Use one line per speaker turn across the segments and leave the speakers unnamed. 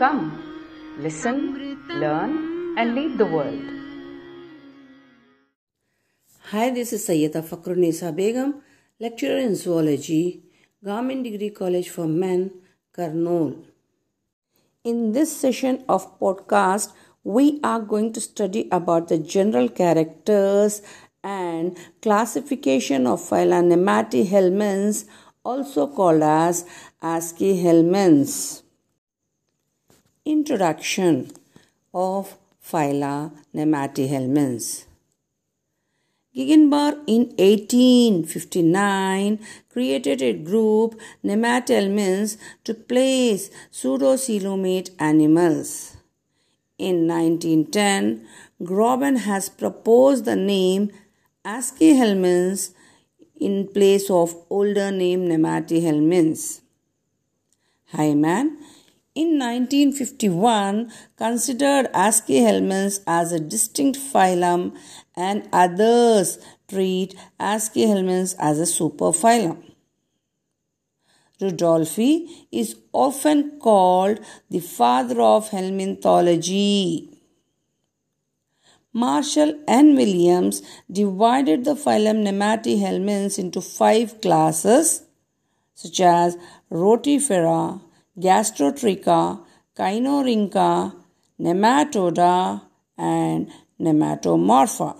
Come, listen, learn, and lead the world.
Hi, this is Sayyida Fakhrunisa Begum, lecturer in zoology, Government Degree College for Men, Kurnool. In this session of podcast, we are going to study about the general characters and classification of phyla Nemathelminths, also called as Aschelminths. Introduction of phyla Nemathelminths. Gegenbaur in 1859 created a group Nemathelminths to place pseudocoelomate animals. In 1910, Grobben has proposed the name Aschelminths in place of older name Nemathelminths. Hyman in 1951 considered Aschelminths as a distinct phylum and others treat Aschelminths as a superphylum. Rudolphi is often called the father of helminthology. Marshall and Williams divided the phylum Nemathelminths into five classes such as Rotifera, Gastrotricha, Kinorhyncha, Nematoda, and Nematomorpha.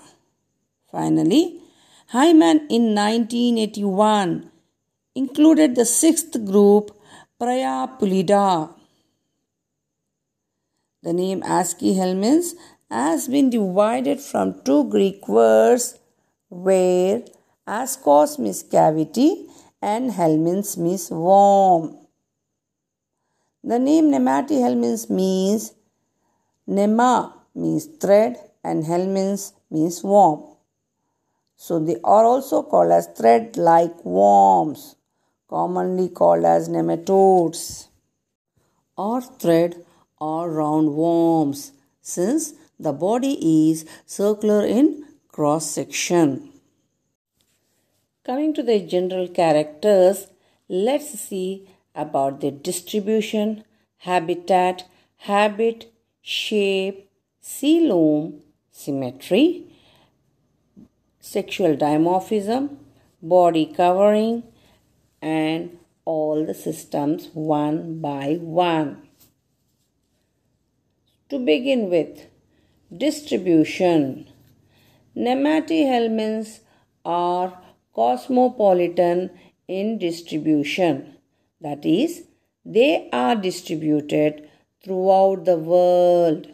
Finally, Hyman in 1981 included the sixth group Priapulida. The name Aschelminths has been divided from two Greek words where askos means cavity and helminths means worm. The name Nematihelminths means nema means thread and helminths means worm. So they are also called as thread like worms, commonly called as nematodes, or thread or round worms, since the body is circular in cross section. Coming to the general characters, let's see about their distribution, habitat, habit, shape, coelom, symmetry, sexual dimorphism, body covering, and all the systems one by one. To begin with, distribution. Nemathelminths are cosmopolitan in distribution. That is, they are distributed throughout the world.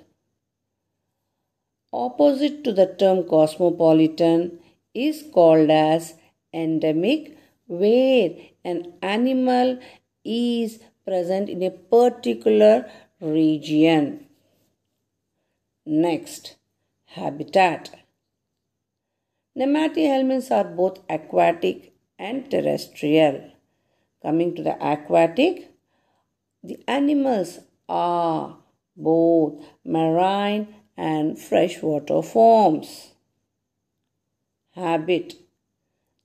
Opposite to the term cosmopolitan is called as endemic, where an animal is present in a particular region. Next, habitat. Nemathelminths are both aquatic and terrestrial. Coming to the aquatic, the animals are both marine and freshwater forms. Habit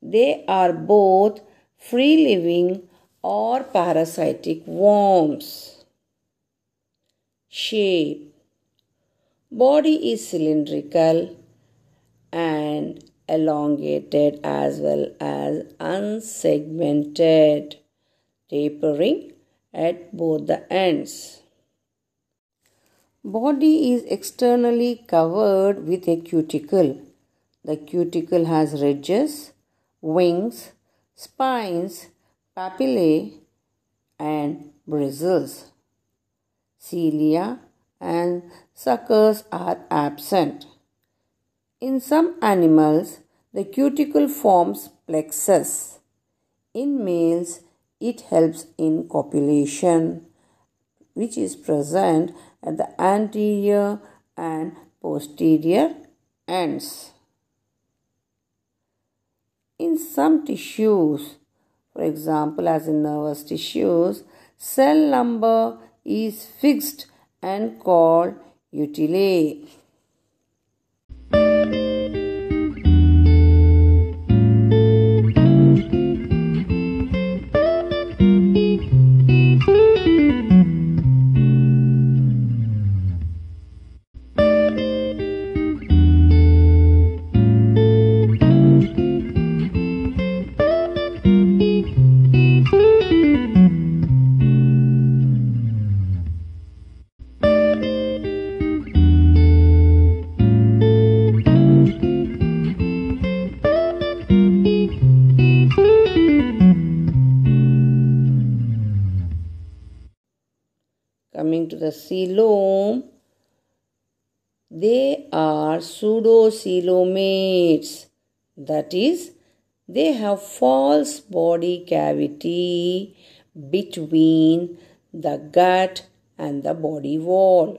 They are both free living or parasitic worms. Shape Body is cylindrical and elongated as well as unsegmented, tapering at both the ends. Body is externally covered with a cuticle. The cuticle has ridges, wings, spines, papillae, and bristles. Cilia and suckers are absent. In some animals, the cuticle forms plexus. In males, it helps in copulation. which is present at the anterior and posterior ends. In some tissues, for example, as in nervous tissues, cell number is fixed and called eutely. Coelom, they are pseudocoelomates. That is, they have false body cavity between the gut and the body wall.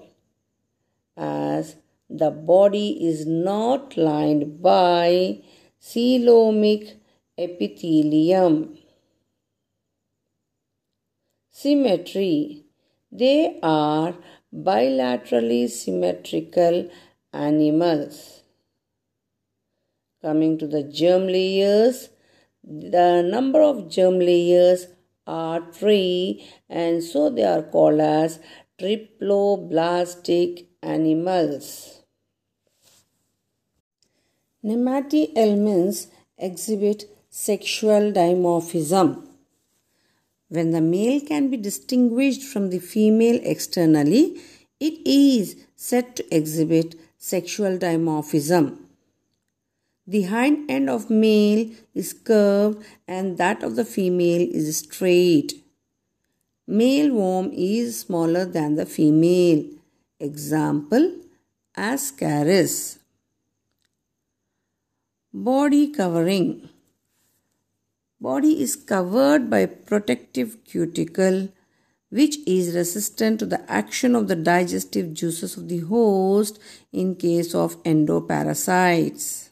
As the body is not lined by coelomic epithelium. Symmetry they are bilaterally symmetrical animals. Coming to the germ layers, the number of germ layers are three and so they are called as triploblastic animals. Nemathelminths exhibit sexual dimorphism. When the male can be distinguished from the female externally, it is said to exhibit sexual dimorphism. The hind end of male is curved and that of the female is straight. Male worm is smaller than the female. Example Ascaris. Body covering Body is covered by protective cuticle which is resistant to the action of the digestive juices of the host in case of endoparasites.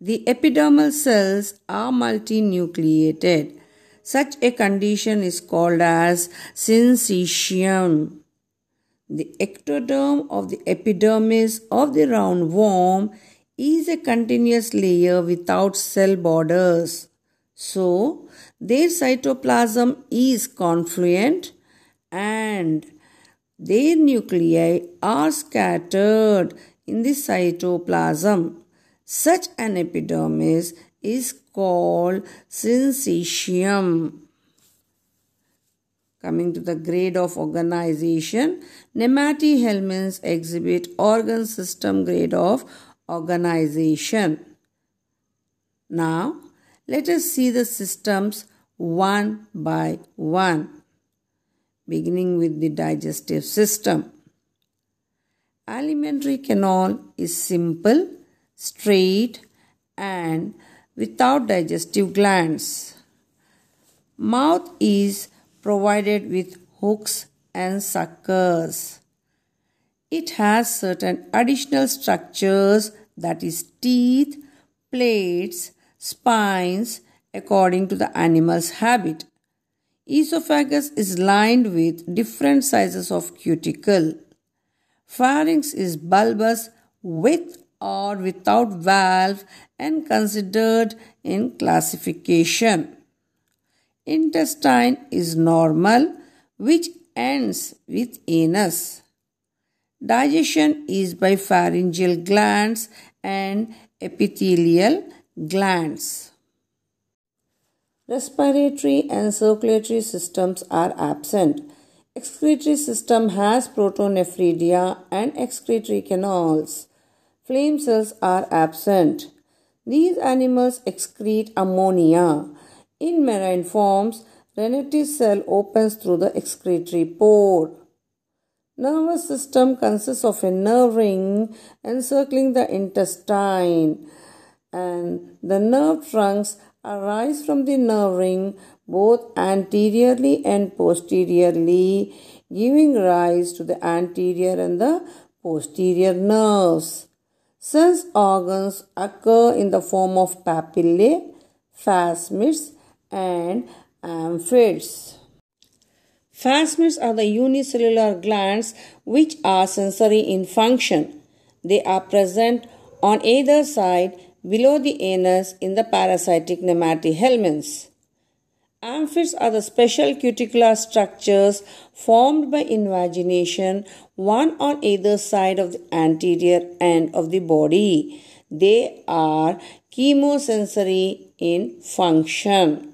The epidermal cells are multinucleated. Such a condition is called as syncytium. The ectoderm of the epidermis of the roundworm is a continuous layer without cell borders. So, their cytoplasm is confluent and their nuclei are scattered in the cytoplasm. Such an epidermis is called syncytium. Coming to the grade of organization, nematic exhibit organ system grade of organization. Now, let us see the systems one by one, beginning with the digestive system. Alimentary canal is simple, straight, and without digestive glands. Mouth is provided with hooks and suckers. It has certain additional structures that is teeth, plates, spines according to the animal's habit. Esophagus is lined with different sizes of cuticle. Pharynx is bulbous with or without valve and considered in classification. Intestine is normal which ends with anus. Digestion is by pharyngeal glands and epithelial glands. Respiratory and circulatory systems are absent. Excretory system has protonephridia and excretory canals. Flame cells are absent. These animals excrete ammonia. In marine forms, Rennetti's cell opens through the excretory pore. Nervous system consists of a nerve ring encircling the intestine and the nerve trunks arise from the nerve ring both anteriorly and posteriorly, giving rise to the anterior and the posterior nerves. Sense organs occur in the form of papillae, phasmids, and amphids. Phasmids are the unicellular glands which are sensory in function. They are present on either side below the anus in the parasitic nemathelminths. Amphids are the special cuticular structures formed by invagination, one on either side of the anterior end of the body. They are chemosensory in function.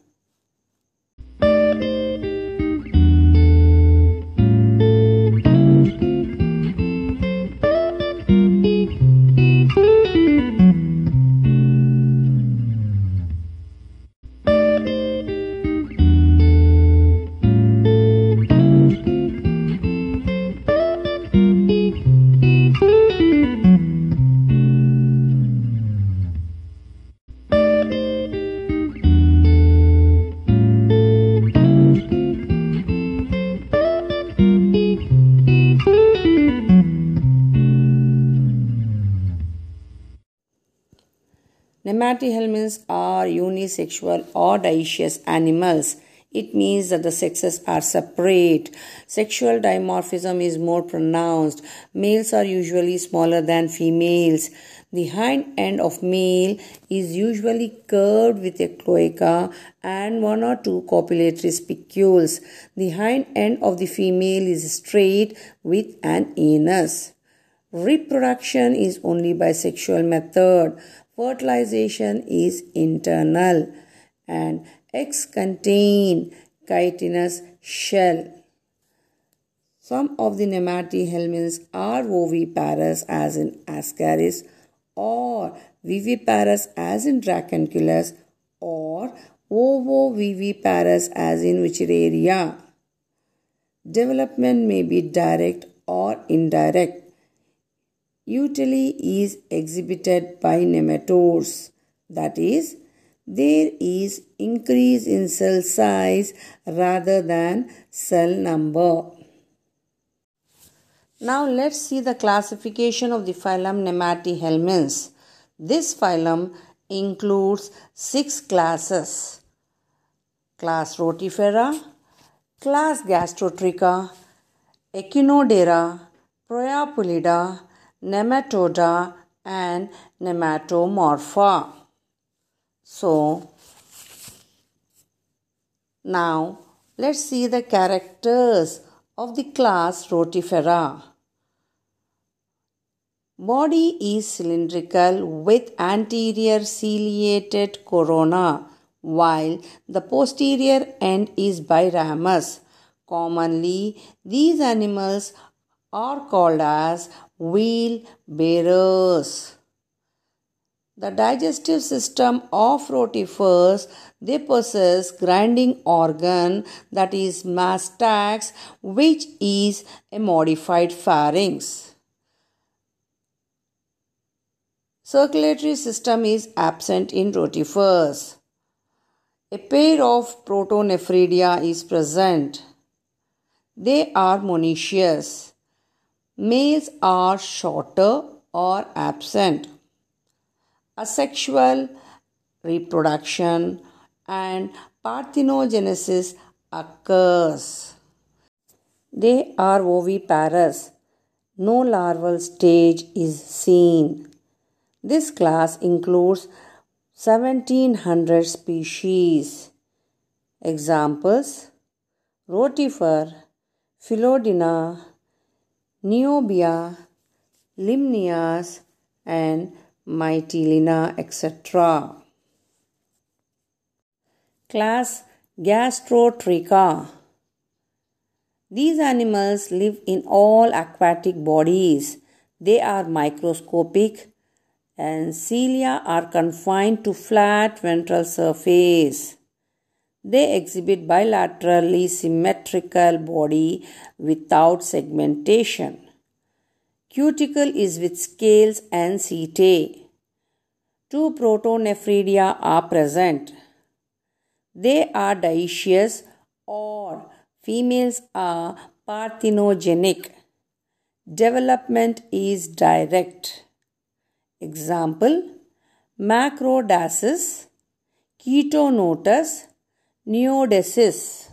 Nemathelminths are unisexual or dioecious animals. It means that the sexes are separate. Sexual dimorphism is more pronounced. Males are usually smaller than females. The hind end of male is usually curved with a cloaca and one or two copulatory spicules. The hind end of the female is straight with an anus. Reproduction is only by sexual method. Fertilization is internal and eggs contain chitinous shell. Some of the nemathelminths are oviparous as in Ascaris or viviparous as in Dracunculus or ovoviviparous as in Wuchereria. Development may be direct or indirect utility is exhibited by nematodes. That is, there is increase in cell size rather than cell number. Now let's see the classification of the phylum Nemathelminths. This phylum includes six classes. Class Rotifera, Class Gastrotricha, Echinodera, Priapulida, nematoda and nematomorpha. So, now let's see the characters of the class Rotifera. Body is cylindrical with anterior ciliated corona while the posterior end is biramous. Commonly, these animals are called as wheel bearers. The digestive system of rotifers, they possess grinding organ that is mastax which is a modified pharynx. Circulatory system is absent in rotifers. A pair of protonephridia is present. They are monoecious. Males are shorter or absent. Asexual reproduction and parthenogenesis occurs. They are oviparous. No larval stage is seen. This class includes 1700 species. Examples Rotifer, Philodina, Niobium, Limnaeus, and Mytilina, etc. Class Gastrotricha. These animals live in all aquatic bodies. They are microscopic and cilia are confined to flat ventral surface. They exhibit bilaterally symmetrical body without segmentation. Cuticle is with scales and setae. Two protonephridia are present. They are dioecious or females are parthenogenic. Development is direct. Example Macrodasys, Chaetonotus, Neodasys.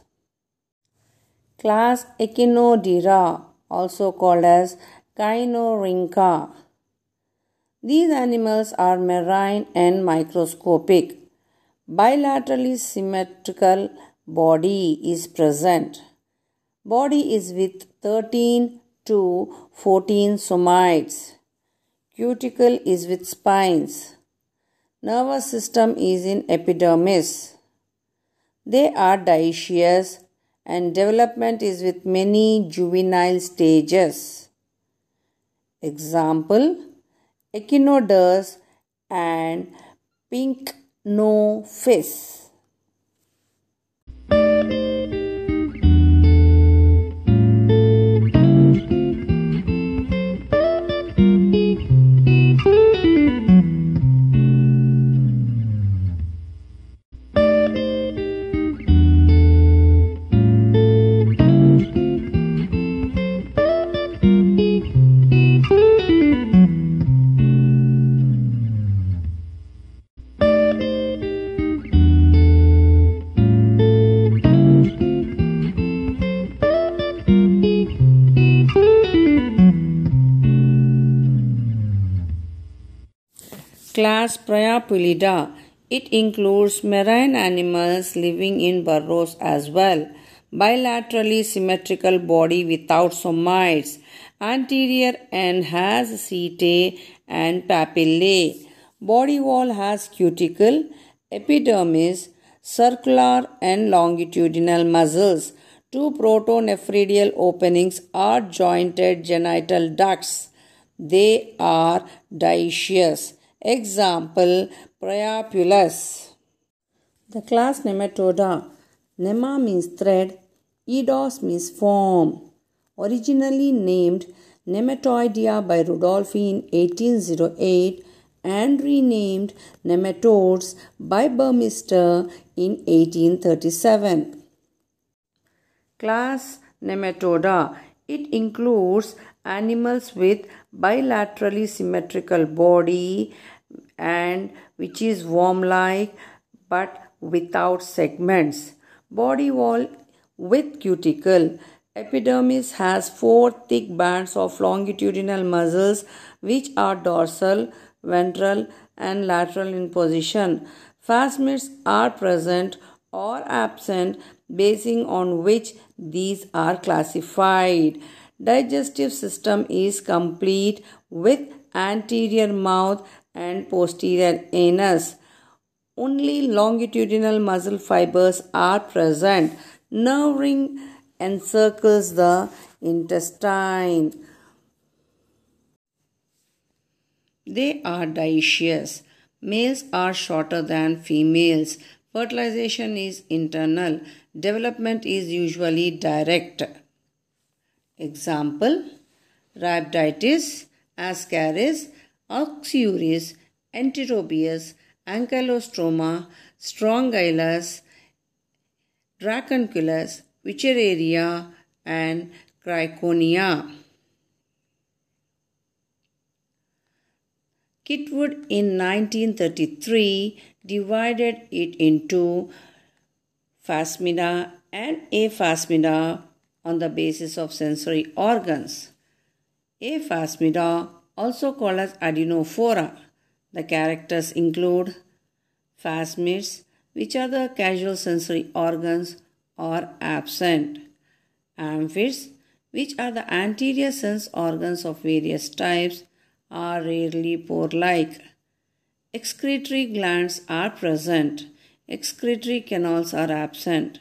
Class Echinodera, also called as Kinorhyncha. These animals are marine and microscopic. Bilaterally symmetrical body is present. Body is with 13 to 14 somites. Cuticle is with spines. Nervous system is in epidermis. They are dioecious and development is with many juvenile stages. Example Echinoderes and Pycnophyes. Class Priapulida. It includes marine animals living in burrows as well. Bilaterally symmetrical body without somites. Anterior end has setae and papillae. Body wall has cuticle, epidermis, circular and longitudinal muscles. Two protonephridial openings are jointed genital ducts. They are dioecious. Example Priapulus. The class Nematoda. Nema means thread, eidos means form. Originally named Nematoidea by Rudolphi in 1808 and renamed nematodes by Burmeister in 1837. Class Nematoda. It includes animals with bilaterally symmetrical body and which is worm like but without segments. Body wall with cuticle. Epidermis has four thick bands of longitudinal muscles which are dorsal, ventral, and lateral in position. Phasmids are present or absent basing on which these are classified. Digestive system is complete with anterior mouth and posterior anus. Only longitudinal muscle fibers are present. Nerve ring encircles the intestine. They are dioecious. Males are shorter than females. Fertilization is internal. Development is usually direct. Example Rhabditis, Ascaris, Oxyuris, Enterobius, Ankylostoma, Strongylus, Dracunculus, Wuchereria, and Criconia. Chitwood in 1933 divided it into Phasmida and Aphasmida on the basis of sensory organs. Aphasmida, also called as adenophora. The characters include phasmids, which are the casual sensory organs, are absent. Amphids, which are the anterior sense organs of various types, are rarely pore-like. Excretory glands are present. Excretory canals are absent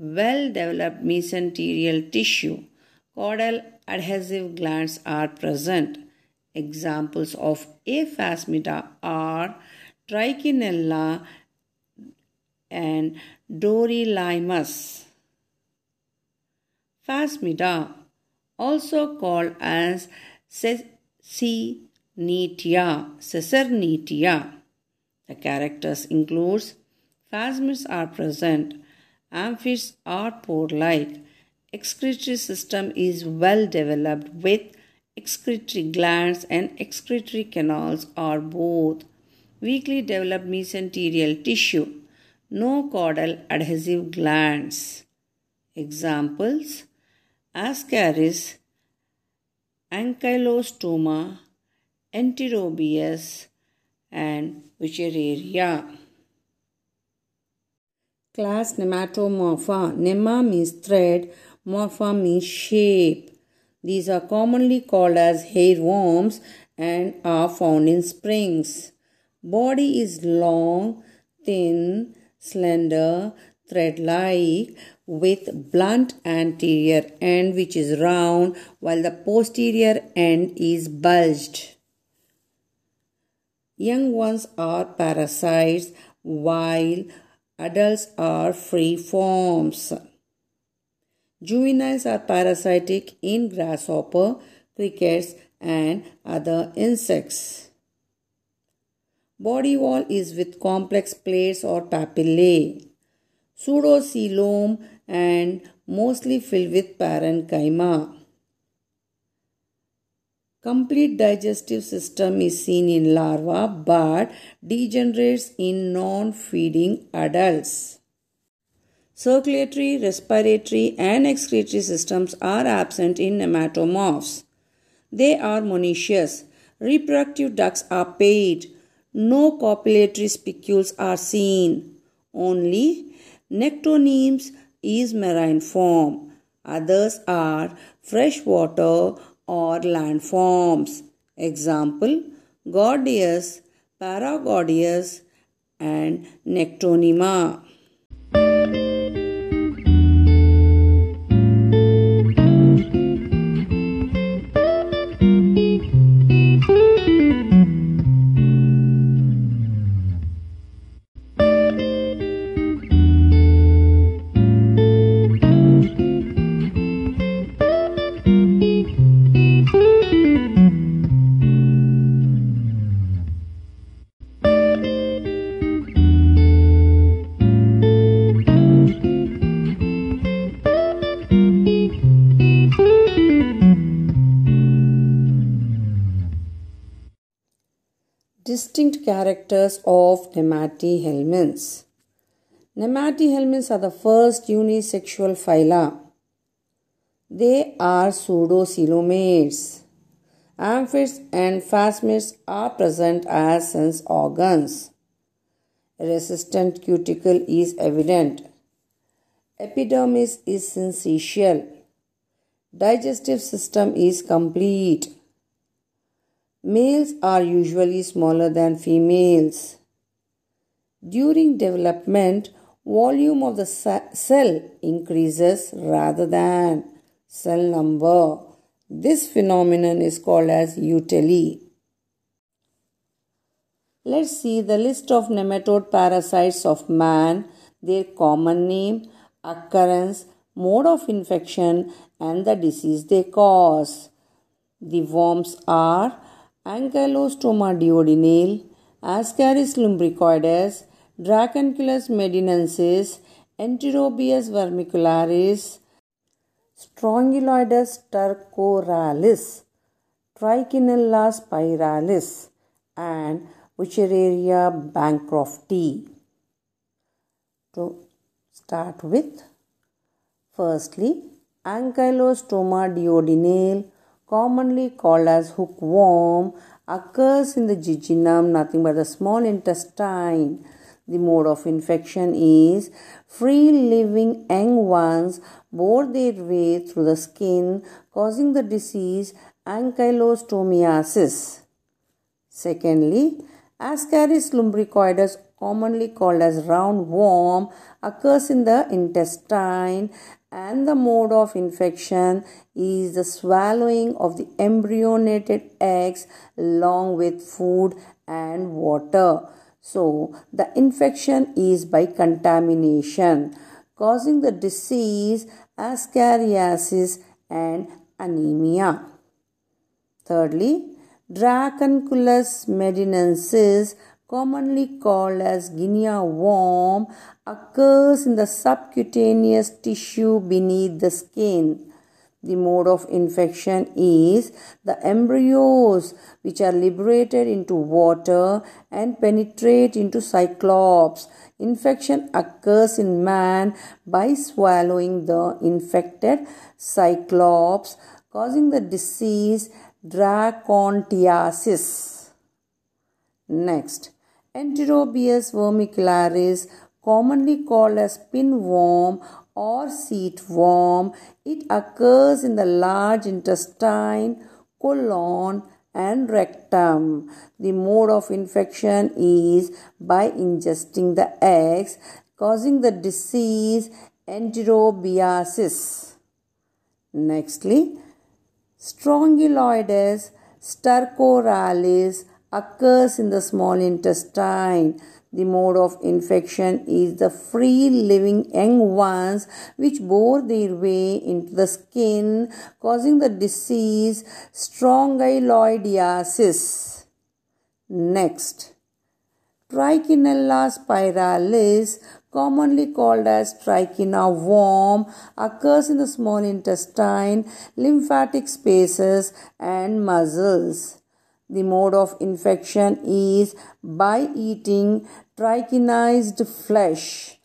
well developed mesenterial tissue. Caudal adhesive glands are present. Examples of aphasmida are trichinella and dorylaimus. Phasmida, also called as Secernentea, Secernentea. The characters includes phasmids are present. Amphids are pore-like. Excretory system is well developed with excretory glands and excretory canals are both weakly developed mesenterial tissue. No caudal adhesive glands. Examples Ascaris, Ankylostoma, Enterobius, and Wuchereria. Class Nematomorpha. Nema means thread, morpha means shape. These are commonly called as hairworms and are found in springs. Body is long, thin, slender, thread-like with blunt anterior end which is round while the posterior end is bulged. Young ones are parasites while adults are free forms. Juveniles are parasitic in grasshopper, crickets and other insects. Body wall is with complex plates or papillae. Pseudocoelom and mostly filled with parenchyma. Complete digestive system is seen in larva but degenerates in non-feeding adults. Circulatory, respiratory and excretory systems are absent in nematomorphs. They are monoecious. Reproductive ducts are paired. No copulatory spicules are seen. Only Nectonema is marine form. Others are freshwater or landforms. Example Gordius, Paragordius, and Nectonema. Distinct characters of Nemathelminths. Nemathelminths are the first unisexual phyla. They are pseudocoelomates. Amphids and phasmids are present as sense organs. Resistant cuticle is evident. Epidermis is syncytial. Digestive system is complete. Males are usually smaller than females. During development, volume of the cell increases rather than cell number. This phenomenon is called as eutely. Let's see the list of nematode parasites of man, their common name, occurrence, mode of infection, and the disease they cause. The worms are Ankylostoma duodenale, Ascaris lumbricoides, Dracunculus medinensis, Enterobius vermicularis, Strongyloides stercoralis, Trichinella spiralis, and Wuchereria bancrofti. To start with, firstly, Ankylostoma duodenale commonly called as hookworm, occurs in the jejunum, nothing but the small intestine. The mode of infection is free living young ones bore their way through the skin, causing the disease ankylostomiasis. Secondly, Ascaris lumbricoides, commonly called as roundworm, occurs in the intestine and the mode of infection is the swallowing of the embryonated eggs along with food and water. So, the infection is by contamination, causing the disease ascariasis and anemia. Thirdly, Dracunculus medinensis, commonly called as guinea worm, occurs in the subcutaneous tissue beneath the skin. The mode of infection is the embryos which are liberated into water and penetrate into cyclops. Infection occurs in man by swallowing the infected cyclops causing the disease dracontiasis. Next, Enterobius vermicularis commonly called as pinworm or seat worm. It occurs in the large intestine, colon, and rectum. The mode of infection is by ingesting the eggs, causing the disease enterobiasis. Nextly, Strongyloides stercoralis occurs in the small intestine. The mode of infection is the free living young ones which bore their way into the skin, causing the disease strongyloidiasis. Next, Trichinella spiralis, commonly called as trichina worm, occurs in the small intestine, lymphatic spaces, and muscles. The mode of infection is by eating trichinized flesh,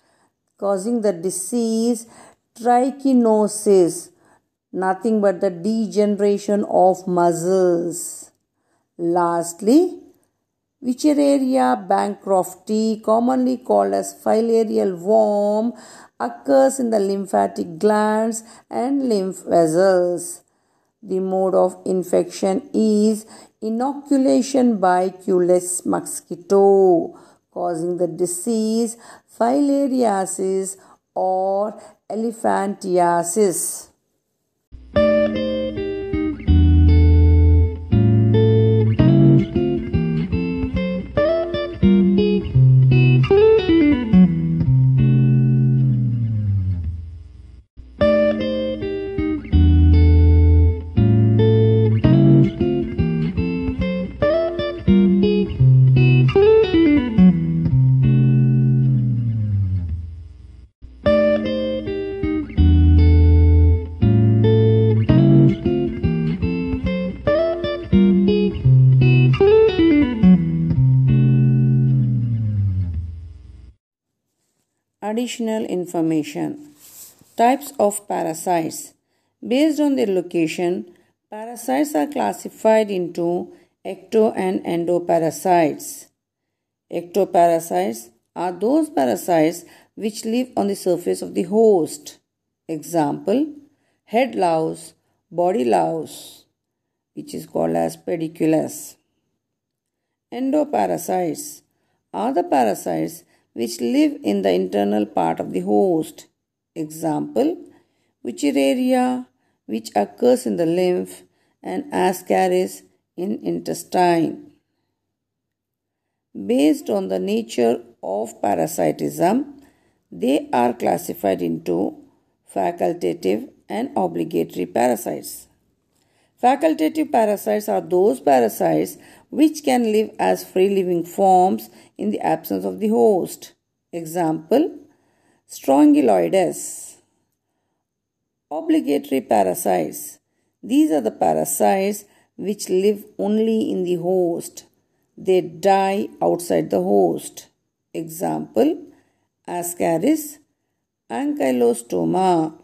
causing the disease trichinosis, nothing but the degeneration of muscles. Lastly, Wuchereria bancrofti, commonly called as filarial worm, occurs in the lymphatic glands and lymph vessels. The mode of infection is inoculation by Culex mosquito, causing the disease filariasis or elephantiasis. Additional information Types of parasites Based on their location, parasites are classified into ecto and endoparasites. Ectoparasites are those parasites which live on the surface of the host. Example head louse, body louse, which is called as pediculus. Endoparasites are the parasites which live in the internal part of the host. Example, Wuchereria, which occurs in the lymph, and Ascaris in intestine. Based on the nature of parasitism, they are classified into facultative and obligatory parasites. Facultative parasites are those parasites which can live as free living forms in the absence of the host. Example Strongyloides. Obligatory parasites. These are the parasites which live only in the host. They die outside the host. Example Ascaris, Ankylostoma.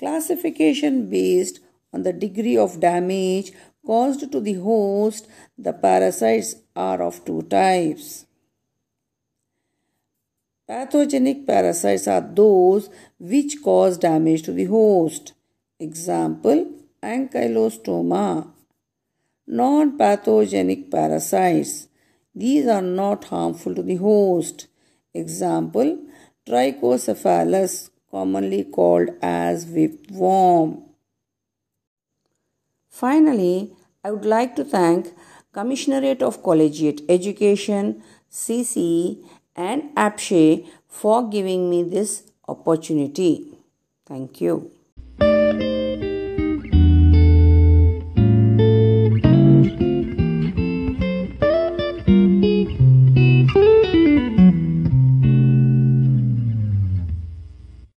Classification based on the degree of damage caused to the host, the parasites are of two types. Pathogenic parasites are those which cause damage to the host. Example, ankylostoma. Non-pathogenic parasites. These are not harmful to the host. Example, trichocephalus, commonly called as whipworm. Finally, I would like to thank Commissionerate of Collegiate Education, CCE and APSCHE for giving me this opportunity. Thank you.